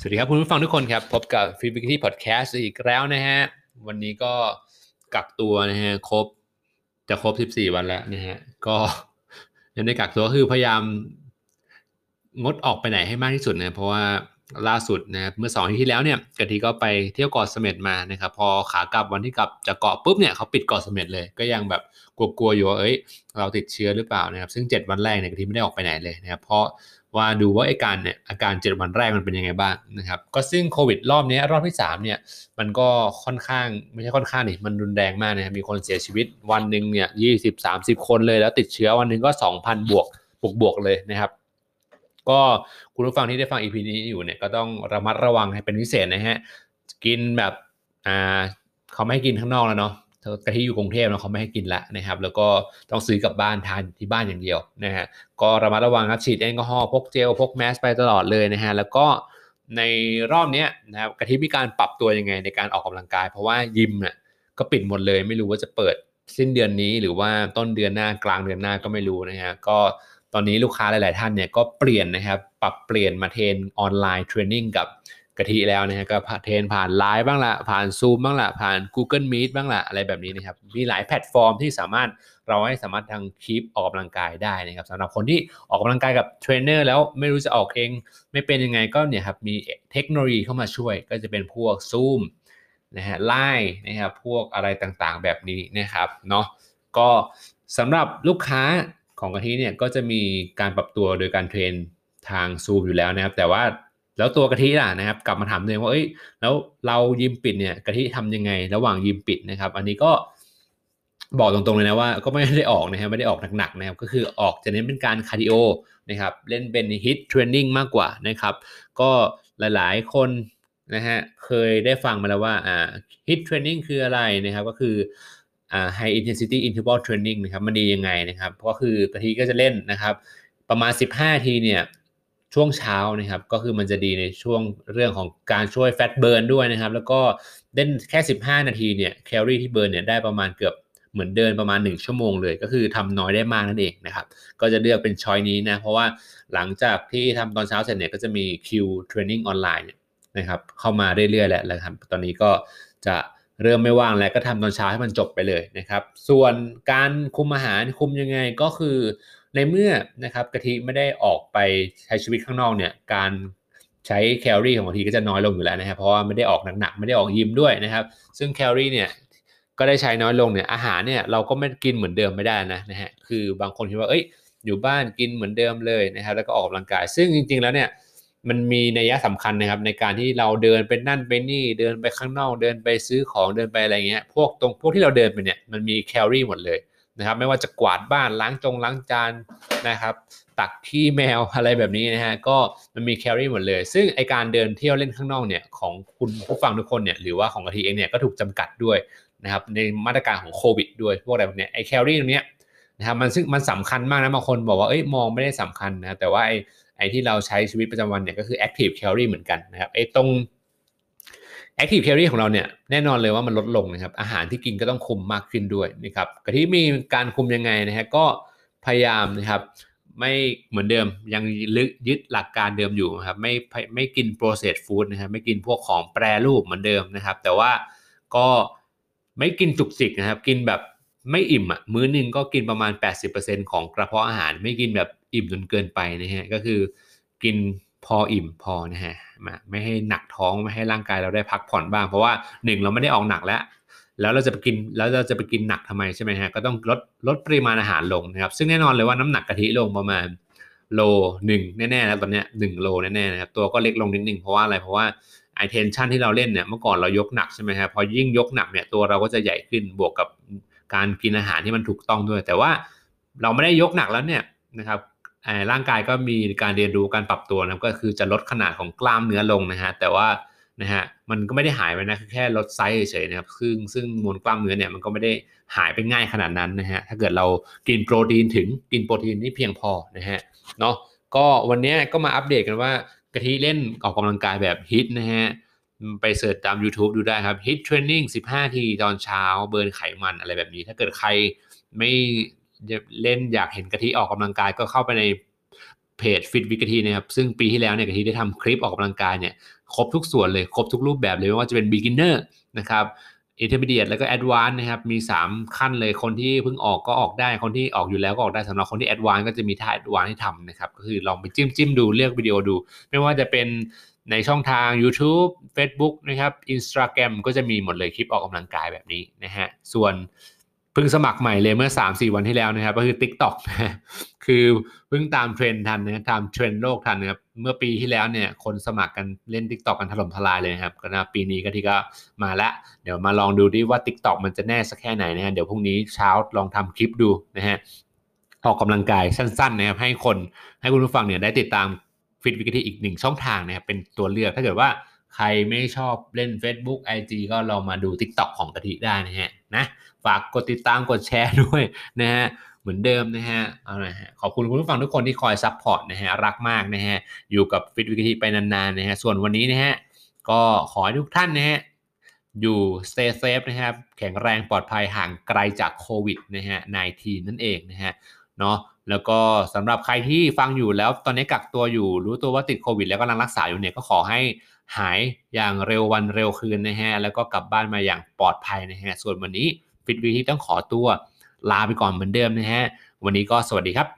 สวัสดีครับคุณผู้ฟังทุกคนครับ พบกับฟรีบิกที่พอดแคสต์อีกแล้วนะฮะ วันนี้ก็กักตัวนะฮะครบจะครบ 14 วันแล้วนะฮะ ก็ยังได้กักตัวคือพยายามงดออกไปไหนให้มากที่สุดนะเพราะว่าล่าสุดนะครับเมื่อสองที่แล้วเนี่ยกะทิก็ไปเที่ยวเกาะเสม็ดมานะครับพอขากลับวันที่กลับจะเกาะปุ๊บเนี่ยเขาปิดเกาะเสม็ดเลย ก็ยังแบบกลัวๆอยู่ว่าเอ้ยเราติดเชื้อหรือเปล่านะครับซึ่ง 7 วันแรกเนี่ยกะทิไม่ได้ออกไปไหนเลยนะครับเพราะ ว่าดูว่าอาการเนี่ยอาการ 7 วันแรกมันเป็นยังไงบ้างนะครับก็ซึ่งโควิดรอบนี้รอบที่3เนี่ยมันก็ค่อนข้างไม่ใช่ค่อนข้างนี่มันรุนแรงมากนะมีคนเสียชีวิตวันหนึ่งเนี่ยยี่สิบสามสิบคนเลยแล้วติดเชื้อวันหนึ่งก็ 2,000 บวกบวกบวกเลยนะครับ ก็คุณผู้ฟังที่ได้ฟัง EP นี้อยู่เนี่ยก็ต้องระมัดระวังให้เป็นพิเศษนะฮะกินแบบอ่าเขาไม่ให้กินข้างนอกแล้วเนาะ กะที่อยู่กรุงเทพแล้วเขาไม่ให้กินละนะครับ แล้วก็ต้องซื้อกลับบ้านทานที่บ้านอย่างเดียวนะฮะก็ระมัดระวังครับฉีดแอลกอฮอล์พกเจลพกแมสไปตลอดเลยนะฮะแล้วก็ในรอบนี้นะครับกะทิมีการปรับตัวยังไงในการออกกำลังกาย เพราะว่ายิมเนี่ยก็ปิดหมดเลย ไม่รู้ว่าจะเปิดสิ้นเดือนนี้หรือว่าต้นเดือนหน้ากลางเดือนหน้าก็ไม่รู้นะฮะก็ตอนนี้ลูกค้าหลาย ๆ ท่านเนี่ยก็เปลี่ยนนะครับปรับเปลี่ยนมา train online training กับ กะทิแล้วนะฮะก็ train ผ่านไลน์บ้างละผ่าน Zoom บ้างละผ่าน Google Meet บ้างละอะไรแบบนี้นะครับ มีหลายแพลตฟอร์มที่สามารถเราให้สามารถทางคลิปออกกำลังกายได้นะครับสำหรับคนที่ออกกำลังกายกับเทรนเนอร์แล้วไม่รู้จะออกเองไม่เป็นยังไงก็เนี่ยครับมีเทคโนโลยีเข้ามาช่วย ก็จะเป็นพวก Zoom นะฮะไลน์นะครับพวกอะไรต่างๆแบบนี้นะครับเนาะก็สำหรับลูกค้าของกะทิเนี่ยก็จะมีการปรับตัวโดยการ train ทาง Zoom อยู่แล้วนะครับ แต่ว่า แล้วตัวกะทิล่ะนะครับ กลับมาถามตัวเองว่าเอ้ยแล้วเรายิมปิดเนี่ยกะทิทำยังไง ระหว่างยิมปิดนะครับ อันนี้ก็บอกตรงๆเลยนะว่าก็ไม่ได้ออกนะครับไม่ได้ออกหนักๆนะครับก็คือออกจะเน้นเป็นการคาร์ดิโอนะครับเล่นเป็น HIIT training มากกว่านะครับ ก็หลายๆคนนะฮะเคยได้ฟังมาแล้วว่าอ่า HIIT training คืออะไรนะครับก็คืออ่า high intensity interval training นะครับมันดียังไงนะครับก็คือกะทิก็จะเล่นนะครับ ประมาณ 15 นาทีเนี่ย ช่วงเช้านะครับ ก็คือมันจะดีในช่วงเรื่องของการช่วย fat burn ด้วยนะครับ แล้วก็เล่นแค่ 15 นาทีเนี่ยแคลอรี่ที่ burn เนี่ยได้ประมาณเกือบเหมือนเดินประมาณ 1 ชั่วโมงเลย ก็คือทำน้อยได้มากนั่นเองนะครับ ก็จะเลือกเป็น choice นี้นะ เพราะว่าหลังจากที่ทำตอนเช้าเสร็จเนี่ยก็จะมีคิว training online นะครับเข้ามาเรื่อยๆแหละแล้วครับตอนนี้ก็จะ เริ่มไม่ว่างแล้วก็ทำตอนเช้าให้มันจบไปเลยนะครับ ส่วนการคุมอาหารคุมยังไงก็คือในเมื่อนะครับกะทิไม่ได้ออกไปใช้ชีวิตข้างนอกเนี่ยการใช้แคลอรี่ของกะทิก็จะน้อยลงอยู่แล้วนะครับเพราะว่าไม่ได้ออกหนักๆไม่ได้ออกยิมด้วยนะครับ ซึ่งแคลอรี่เนี่ยก็ได้ใช้น้อยลงเนี่ยอาหารเนี่ยเราก็ไม่กินเหมือนเดิมไม่ได้นะนะฮะคือบางคนคิดว่าเอ้ยอยู่บ้านกินเหมือนเดิมเลยนะครับแล้วก็ออกกำลังกาย ซึ่งจริง ๆแล้วเนี่ย มันมีนัยสำคัญนะครับ ในการที่เราเดินไปนั่นไปนี่เดินไปข้างนอก เดินไปซื้อของเดินไปอะไรเงี้ยพวกตรงพวกที่เราเดินไปเนี่ยมันมีแคลอรี่หมดเลยนะครับ ไม่ว่าจะกวาดบ้านล้างจงล้างจานนะครับ ตักขี้แมวอะไรแบบนี้นะฮะก็มันมีแคลอรี่หมดเลย ซึ่งไอการเดินเที่ยวเล่นข้างนอกเนี่ยของคุณผู้ฟังทุกคนเนี่ยหรือว่าของกะทิเองเนี่ยก็ถูกจำกัดด้วยนะครับในมาตรการของโควิดด้วยพวกอะไรแบบนี้ไอแคลอรี่ตรงเนี้ย นะครับมันซึ่งมันสำคัญมากนะบางคนบอกว่าเอ้ยมองไม่ได้สำคัญนะแต่ว่าไอไอที่เราใช้ชีวิตประจำวันเนี่ยก็คือ active calorie เหมือนกันนะครับไอ้ตรง active calorie ของเราเนี่ยแน่นอนเลยว่ามันลดลงนะครับอาหารที่กินก็ต้องคุมมากขึ้นด้วยนะครับกะที่มีการคุมยังไงนะฮะก็พยายามนะครับไม่เหมือนเดิมยังลึกยึดหลักการเดิมอยู่นะครับไม่ไม่กิน processed food นะครับไม่กินพวกของแปรรูปเหมือนเดิมนะครับ แต่ว่าก็ไม่กินจุกจิกนะครับ กินแบบ ไม่อิ่มอะมื้อนึงก็กินประมาณ 80%ของกระเพาะอาหาร ไม่กินแบบอิ่มจนเกินไปนะฮะก็คือกินพออิ่มพอนะฮะไม่ให้หนักท้องไม่ให้ร่างกายเราได้พักผ่อนบ้าง เพราะว่าหนึ่งเราไม่ได้ออกหนักแล้วแล้วเราจะไปกินแล้วเราจะไปกินหนักทำไมใช่ไหมฮะก็ต้องลดลดปริมาณอาหารลงนะครับ ซึ่งแน่นอนเลยว่าน้ำหนักกะทิลงประมาณโลหนึ่งแน่ๆแล้วตอนเนี้ยหนึ่งโลแน่ๆนะครับตัวก็เล็กลงนิดนึงเพราะว่าอะไรเพราะว่าไอเทนชันที่เราเล่นเนี่ยเมื่อก่อนเรายกหนักใช่ไหมครับพอยิ่งยกหนักเนี่ยตัวเราก็จะใหญ่ขึ้นบวกกับ การกินอาหารที่มันถูกต้องด้วย แต่ว่าเราไม่ได้ยกหนักแล้วเนี่ยนะครับร่างกายก็มีการเรียนรู้การปรับตัวนะก็คือจะลดขนาดของกล้ามเนื้อลงนะฮะแต่ว่านะฮะมันก็ไม่ได้หายไปนะแค่ลดไซส์เฉยๆนะครับซึ่งซึ่งมวลกล้ามเนื้อเนี่ยมันก็ไม่ได้หายไปง่ายขนาดนั้นนะฮะถ้าเกิดเรากินโปรตีนถึงกินโปรตีนที่เพียงพอนะฮะเนาะก็วันนี้ก็มาอัปเดตกันว่ากะทิเล่นออกกำลังกายแบบ HIIT นะฮะ ไป search ตาม YouTube ดูได้ครับ HIIT training 15 นาทีตอนเช้า burn ไขมันอะไรแบบนี้ ถ้าเกิดใครไม่เล่นอยากเห็นกะทิออกกำลังกายก็เข้าไปในเพจฟิตวิกทีนะครับ ซึ่งปีที่แล้วเนี่ยกะทิได้ทำคลิปออกกำลังกายเนี่ย ครบทุกส่วนเลย ครบทุกรูปแบบเลยไม่ว่าจะเป็น beginner นะครับ intermediate แล้วก็ advanced นะครับ มี 3 ขั้นเลยคนที่เพิ่งออกก็ออกได้คนที่ออกอยู่แล้วก็ออกได้สำหรับคนที่ advanced ก็จะมีท่า advanced ให้ทำนะครับ ก็คือลองไปจิ้มจิ้มดูเลือกวิดีโอดู ไม่ว่าจะเป็น ในช่องทาง YouTube Facebook นะครับ Instagram ก็จะมีหมดเลยคลิปออกกำลังกายแบบนี้นะฮะ ส่วนเพิ่งสมัครใหม่เลยเมื่อ 3-4 วันที่แล้วนะครับ ก็คือ TikTok นะคือเพิ่งตามเทรนด์ทันนะตามเทรนด์โลกทันนะครับเมื่อปีที่แล้วเนี่ยคนสมัครกันเล่น TikTok กันถล่มทลายเลยนะครับก็นะปีนี้ก็ที่ก็มาละเดี๋ยวมาลองดูดิว่า TikTok มันจะแน่สักแค่ไหนนะฮะเดี๋ยวพรุ่งนี้เช้าลองทำคลิปดูนะฮะออกกำลังกายสั้นๆนะครับให้คนให้คุณผู้ฟังเนี่ยได้ติดตาม Fit with Kathi อีกหนึ่งช่องทางนะครับเป็นตัวเลือกถ้าเกิดว่าใครไม่ชอบเล่น Facebook IG ก็ลองมาดู TikTok ของกะทิได้นะฮะนะฝากกดติดตามกดแชร์ด้วยนะฮะเหมือนเดิมนะฮะเอาละฮะขอบคุณคุณผู้ฟังทุกคนที่คอย support นะฮะรักมากนะฮะอยู่กับ Fit with Kathi ไปนานๆนะฮะส่วนวันนี้นะฮะก็ขอให้ทุกท่านนะฮะอยู่ stay safe นะครับ แข็งแรงปลอดภัยห่างไกลจากโควิดนะฮะ19นั่นเองนะฮะ เนาะแล้วก็สำหรับใครที่ฟังอยู่แล้วตอนนี้กักตัวอยู่ รู้ตัวว่าติดโควิด แล้วกำลังรักษาอยู่เนี่ยก็ขอให้หายอย่างเร็ววันเร็วคืนนะฮะแล้วก็กลับบ้านมาอย่างปลอดภัยนะฮะส่วนวันนี้ฟิตวีที่ต้องขอตัวลาไปก่อนเหมือนเดิมนะฮะวันนี้ก็สวัสดีครับ